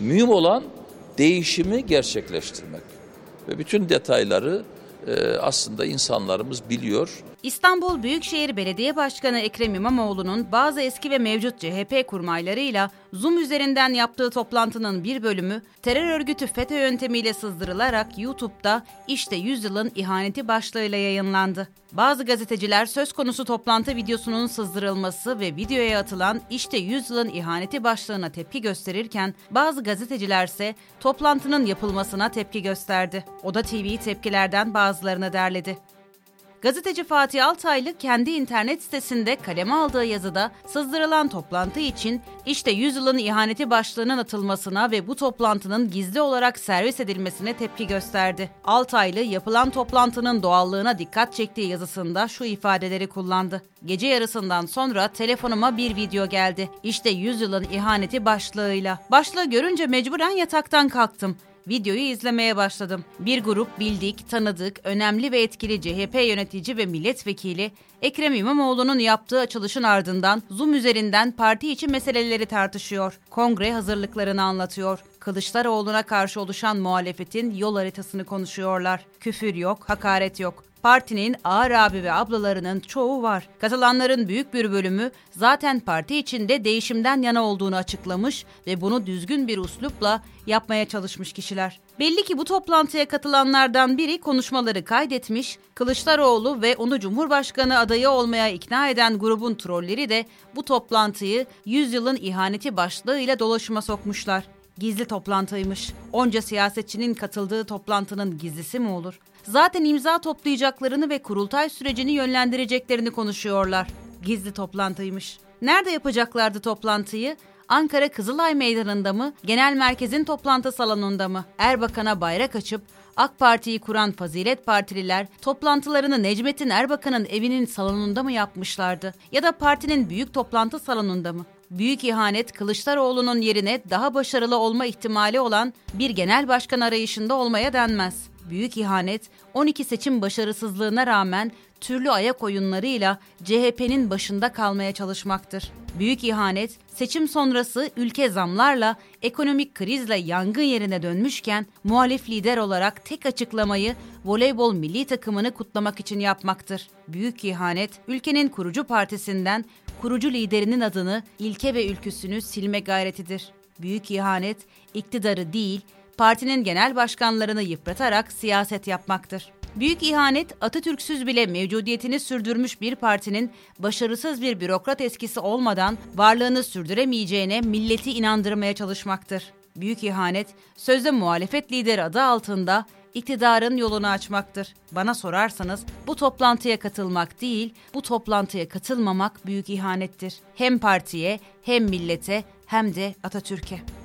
Mühim olan değişimi gerçekleştirmek. Ve bütün detayları e, aslında insanlarımız biliyor. İstanbul Büyükşehir Belediye Başkanı Ekrem İmamoğlu'nun bazı eski ve mevcut CHP kurmaylarıyla Zoom üzerinden yaptığı toplantının bir bölümü terör örgütü FETÖ yöntemiyle sızdırılarak YouTube'da işte yüzyılın ihaneti başlığıyla yayınlandı. Bazı gazeteciler söz konusu toplantı videosunun sızdırılması ve videoya atılan işte yüzyılın ihaneti başlığına tepki gösterirken bazı gazeteciler ise toplantının yapılmasına tepki gösterdi. Oda TV tepkilerden bazılarını derledi. Gazeteci Fatih Altaylı kendi internet sitesinde kaleme aldığı yazıda sızdırılan toplantı için işte yüzyılın ihaneti başlığının atılmasına ve bu toplantının gizli olarak servis edilmesine tepki gösterdi. Altaylı yapılan toplantının doğallığına dikkat çektiği yazısında şu ifadeleri kullandı. Gece yarısından sonra telefonuma bir video geldi. İşte yüzyılın ihaneti başlığıyla. Başlığı görünce mecburen yataktan kalktım videoyu izlemeye başladım. Bir grup bildik, tanıdık, önemli ve etkili CHP yönetici ve milletvekili Ekrem İmamoğlu'nun yaptığı açılışın ardından Zoom üzerinden parti içi meseleleri tartışıyor. Kongre hazırlıklarını anlatıyor. Kılıçdaroğlu'na karşı oluşan muhalefetin yol haritasını konuşuyorlar. Küfür yok, hakaret yok. Partinin ağır abi ve ablalarının çoğu var. Katılanların büyük bir bölümü zaten parti içinde değişimden yana olduğunu açıklamış ve bunu düzgün bir uslupla yapmaya çalışmış kişiler. Belli ki bu toplantıya katılanlardan biri konuşmaları kaydetmiş, Kılıçdaroğlu ve onu Cumhurbaşkanı adayı olmaya ikna eden grubun trolleri de bu toplantıyı yüzyılın ihaneti başlığıyla dolaşıma sokmuşlar. Gizli toplantıymış. Onca siyasetçinin katıldığı toplantının gizlisi mi olur? Zaten imza toplayacaklarını ve kurultay sürecini yönlendireceklerini konuşuyorlar. Gizli toplantıymış. Nerede yapacaklardı toplantıyı? Ankara Kızılay Meydanı'nda mı, genel merkezin toplantı salonunda mı? Erbakan'a bayrak açıp AK Parti'yi kuran fazilet partililer toplantılarını Necmettin Erbakan'ın evinin salonunda mı yapmışlardı? Ya da partinin büyük toplantı salonunda mı? Büyük ihanet Kılıçdaroğlu'nun yerine daha başarılı olma ihtimali olan bir genel başkan arayışında olmaya denmez. Büyük ihanet 12 seçim başarısızlığına rağmen türlü ayak oyunlarıyla CHP'nin başında kalmaya çalışmaktır. Büyük ihanet seçim sonrası ülke zamlarla ekonomik krizle yangın yerine dönmüşken muhalif lider olarak tek açıklamayı voleybol milli takımını kutlamak için yapmaktır. Büyük ihanet ülkenin kurucu partisinden kurucu liderinin adını, ilke ve ülküsünü silme gayretidir. Büyük ihanet iktidarı değil, partinin genel başkanlarını yıpratarak siyaset yapmaktır. Büyük ihanet Atatürk'süz bile mevcudiyetini sürdürmüş bir partinin başarısız bir bürokrat eskisi olmadan varlığını sürdüremeyeceğine milleti inandırmaya çalışmaktır. Büyük ihanet sözde muhalefet lideri adı altında iktidarın yolunu açmaktır. Bana sorarsanız bu toplantıya katılmak değil, bu toplantıya katılmamak büyük ihanettir. Hem partiye, hem millete, hem de Atatürk'e.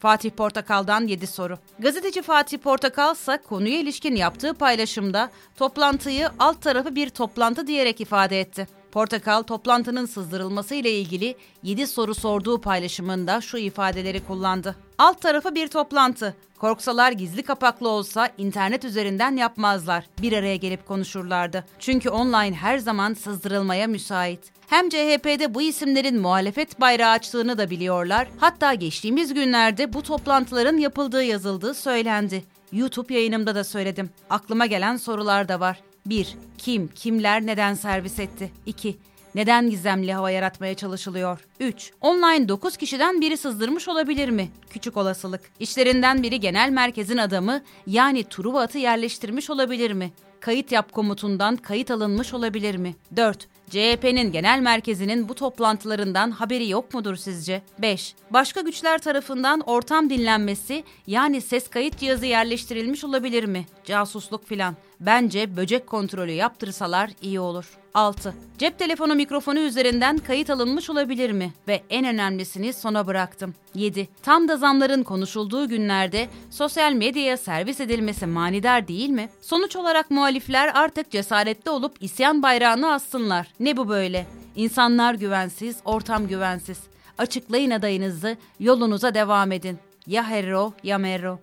Fatih Portakal'dan 7 soru. Gazeteci Fatih Portakal ise konuya ilişkin yaptığı paylaşımda toplantıyı alt tarafı bir toplantı diyerek ifade etti. Portakal toplantının sızdırılması ile ilgili 7 soru sorduğu paylaşımında şu ifadeleri kullandı. Alt tarafı bir toplantı. Korksalar gizli kapaklı olsa internet üzerinden yapmazlar. Bir araya gelip konuşurlardı. Çünkü online her zaman sızdırılmaya müsait. Hem CHP'de bu isimlerin muhalefet bayrağı açtığını da biliyorlar. Hatta geçtiğimiz günlerde bu toplantıların yapıldığı yazıldığı söylendi. YouTube yayınımda da söyledim. Aklıma gelen sorular da var. 1. Kim, kimler neden servis etti? 2. Neden gizemli hava yaratmaya çalışılıyor? 3. Online 9 kişiden biri sızdırmış olabilir mi? Küçük olasılık. İşlerinden biri genel merkezin adamı yani Truva atı yerleştirmiş olabilir mi? Kayıt yap komutundan kayıt alınmış olabilir mi? 4. CHP'nin genel merkezinin bu toplantılarından haberi yok mudur sizce? 5. Başka güçler tarafından ortam dinlenmesi yani ses kayıt cihazı yerleştirilmiş olabilir mi? Casusluk filan. Bence böcek kontrolü yaptırsalar iyi olur. 6. Cep telefonu mikrofonu üzerinden kayıt alınmış olabilir mi? Ve en önemlisini sona bıraktım. 7. Tam da zamların konuşulduğu günlerde sosyal medyaya servis edilmesi manidar değil mi? Sonuç olarak muhalifler artık cesaretli olup isyan bayrağını assınlar. Ne bu böyle? İnsanlar güvensiz, ortam güvensiz. Açıklayın adayınızı, yolunuza devam edin. Ya Herro ya Merro.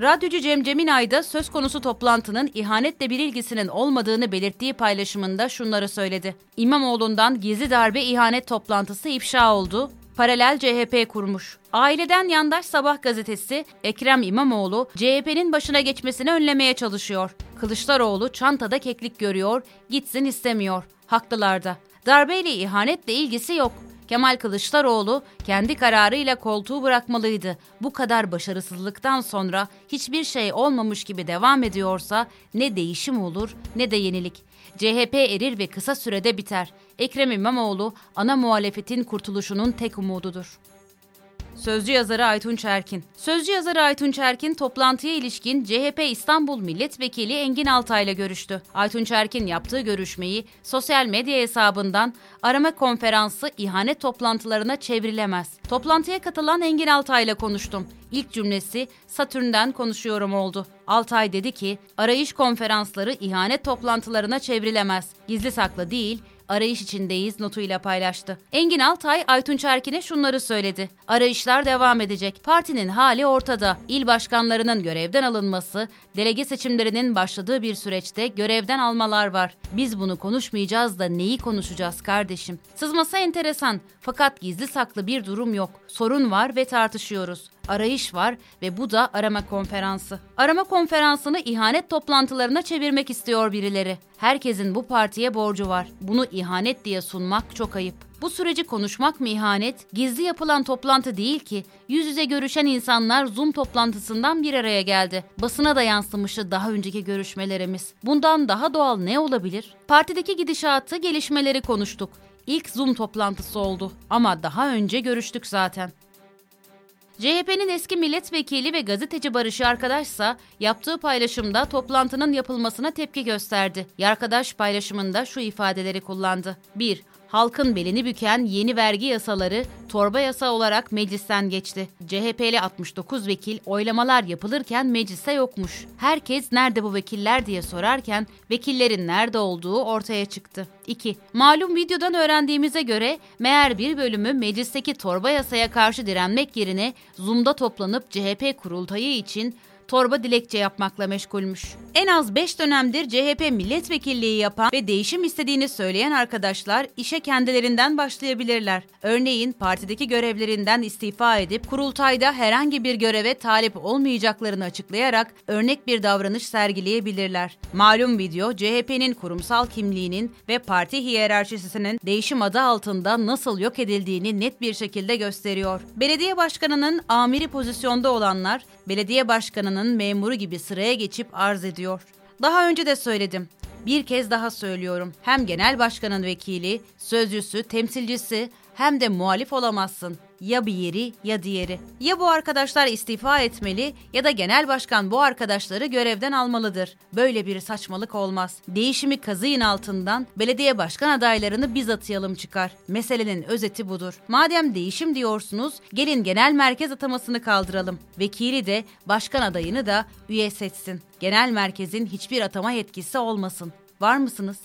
Radyocu Cem Ceminay da söz konusu toplantının ihanetle bir ilgisinin olmadığını belirttiği paylaşımında şunları söyledi. İmamoğlu'ndan gizli darbe ihanet toplantısı ifşa oldu. paralel CHP kurmuş. Aileden yandaş Sabah gazetesi Ekrem İmamoğlu CHP'nin başına geçmesini önlemeye çalışıyor. Kılıçdaroğlu çantada keklik görüyor, gitsin istemiyor. Haklılar da. Darbeyle ihanetle ilgisi yok. Kemal Kılıçdaroğlu kendi kararıyla koltuğu bırakmalıydı. Bu kadar başarısızlıktan sonra hiçbir şey olmamış gibi devam ediyorsa ne değişim olur ne de yenilik. CHP erir ve kısa sürede biter. Ekrem İmamoğlu ana muhalefetin kurtuluşunun tek umududur. Sözcü yazarı Aytunç Erkin. Sözcü yazarı Aytunç Erkin toplantıya ilişkin CHP İstanbul Milletvekili Engin Altay'la görüştü. Aytunç Erkin yaptığı görüşmeyi sosyal medya hesabından arama konferansı ihanet toplantılarına çevrilemez. Toplantıya katılan Engin Altay'la konuştum. İlk cümlesi Satürn'den konuşuyorum oldu. Altay dedi ki, arayış konferansları ihanet toplantılarına çevrilemez. Gizli saklı değil, arayış içindeyiz notuyla paylaştı. Engin Altay, Aytunç Erkin'e şunları söyledi. Arayışlar devam edecek. Partinin hali ortada. İl başkanlarının görevden alınması, delege seçimlerinin başladığı bir süreçte görevden almalar var. Biz bunu konuşmayacağız da neyi konuşacağız kardeşim? Sızması enteresan fakat gizli saklı bir durum yok. Sorun var ve tartışıyoruz arayış var ve bu da arama konferansı. Arama konferansını ihanet toplantılarına çevirmek istiyor birileri. Herkesin bu partiye borcu var. Bunu ihanet diye sunmak çok ayıp. Bu süreci konuşmak mı ihanet? Gizli yapılan toplantı değil ki. Yüz yüze görüşen insanlar Zoom toplantısından bir araya geldi. Basına da yansımıştı daha önceki görüşmelerimiz. Bundan daha doğal ne olabilir? Partideki gidişatı, gelişmeleri konuştuk. İlk Zoom toplantısı oldu ama daha önce görüştük zaten. CHP'nin eski milletvekili ve gazeteci Barış Arkadaşsa yaptığı paylaşımda toplantının yapılmasına tepki gösterdi. Yarkadaş paylaşımında şu ifadeleri kullandı. 1 halkın belini büken yeni vergi yasaları torba yasa olarak meclisten geçti. CHP'li 69 vekil oylamalar yapılırken mecliste yokmuş. Herkes nerede bu vekiller diye sorarken vekillerin nerede olduğu ortaya çıktı. 2. Malum videodan öğrendiğimize göre meğer bir bölümü meclisteki torba yasaya karşı direnmek yerine Zoom'da toplanıp CHP kurultayı için torba dilekçe yapmakla meşgulmüş. En az 5 dönemdir CHP milletvekilliği yapan ve değişim istediğini söyleyen arkadaşlar işe kendilerinden başlayabilirler. Örneğin partideki görevlerinden istifa edip kurultayda herhangi bir göreve talip olmayacaklarını açıklayarak örnek bir davranış sergileyebilirler. Malum video CHP'nin kurumsal kimliğinin ve parti hiyerarşisinin değişim adı altında nasıl yok edildiğini net bir şekilde gösteriyor. Belediye başkanının amiri pozisyonda olanlar belediye başkanının memuru gibi sıraya geçip arz ediyor. Daha önce de söyledim. Bir kez daha söylüyorum. Hem genel başkanın vekili, sözcüsü, temsilcisi hem de muhalif olamazsın. Ya bir yeri ya diğeri. Ya bu arkadaşlar istifa etmeli ya da genel başkan bu arkadaşları görevden almalıdır. Böyle bir saçmalık olmaz. Değişimi kazıyın altından belediye başkan adaylarını biz atayalım çıkar. Meselenin özeti budur. Madem değişim diyorsunuz gelin genel merkez atamasını kaldıralım. Vekili de başkan adayını da üye seçsin. Genel merkezin hiçbir atama yetkisi olmasın. Var mısınız?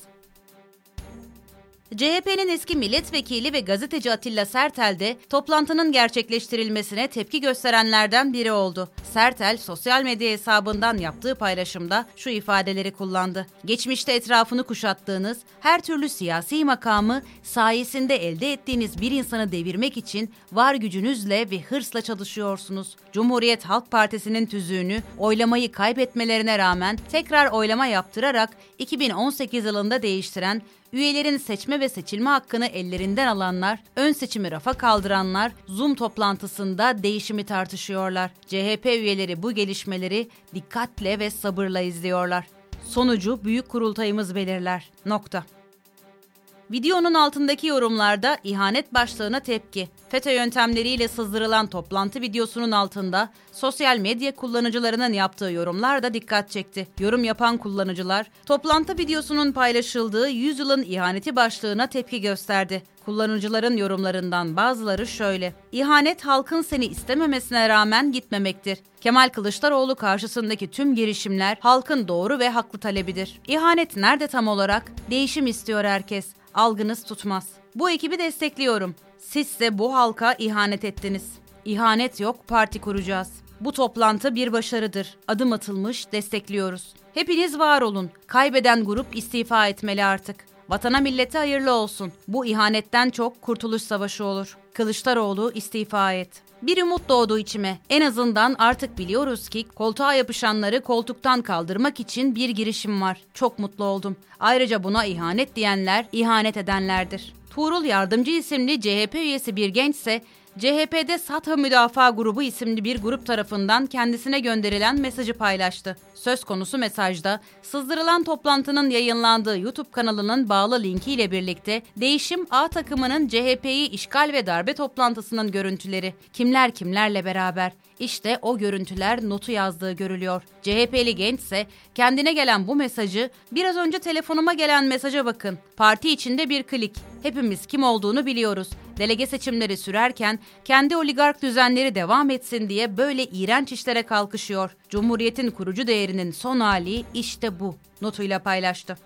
CHP'nin eski milletvekili ve gazeteci Atilla Sertel de toplantının gerçekleştirilmesine tepki gösterenlerden biri oldu. Sertel sosyal medya hesabından yaptığı paylaşımda şu ifadeleri kullandı. Geçmişte etrafını kuşattığınız her türlü siyasi makamı sayesinde elde ettiğiniz bir insanı devirmek için var gücünüzle ve hırsla çalışıyorsunuz. Cumhuriyet Halk Partisi'nin tüzüğünü oylamayı kaybetmelerine rağmen tekrar oylama yaptırarak 2018 yılında değiştiren üyelerin seçme ve seçilme hakkını ellerinden alanlar, ön seçimi rafa kaldıranlar Zoom toplantısında değişimi tartışıyorlar. CHP üyeleri bu gelişmeleri dikkatle ve sabırla izliyorlar. Sonucu büyük kurultayımız belirler. Nokta. Videonun altındaki yorumlarda ihanet başlığına tepki. FETÖ yöntemleriyle sızdırılan toplantı videosunun altında sosyal medya kullanıcılarının yaptığı yorumlar da dikkat çekti. Yorum yapan kullanıcılar, toplantı videosunun paylaşıldığı 100 yılın ihaneti başlığına tepki gösterdi. Kullanıcıların yorumlarından bazıları şöyle. İhanet halkın seni istememesine rağmen gitmemektir. Kemal Kılıçdaroğlu karşısındaki tüm girişimler halkın doğru ve haklı talebidir. İhanet nerede tam olarak? Değişim istiyor herkes. Algınız tutmaz. Bu ekibi destekliyorum. Sizse bu halka ihanet ettiniz. İhanet yok, parti kuracağız. Bu toplantı bir başarıdır. Adım atılmış, destekliyoruz. Hepiniz var olun. Kaybeden grup istifa etmeli artık. Vatana millete hayırlı olsun. Bu ihanetten çok kurtuluş savaşı olur. Kılıçdaroğlu istifa et. Bir umut doğdu içime. En azından artık biliyoruz ki koltuğa yapışanları koltuktan kaldırmak için bir girişim var. Çok mutlu oldum. Ayrıca buna ihanet diyenler ihanet edenlerdir. Tuğrul Yardımcı isimli CHP üyesi bir gençse CHP'de Satha Müdafaa Grubu isimli bir grup tarafından kendisine gönderilen mesajı paylaştı. Söz konusu mesajda sızdırılan toplantının yayınlandığı YouTube kanalının bağlı linkiyle birlikte Değişim A takımının CHP'yi işgal ve darbe toplantısının görüntüleri. Kimler kimlerle beraber. İşte o görüntüler notu yazdığı görülüyor. CHP'li gençse kendine gelen bu mesajı biraz önce telefonuma gelen mesaja bakın. Parti içinde bir klik. Hepimiz kim olduğunu biliyoruz. Delege seçimleri sürerken kendi oligark düzenleri devam etsin diye böyle iğrenç işlere kalkışıyor. Cumhuriyetin kurucu değerinin son hali işte bu notuyla paylaştı.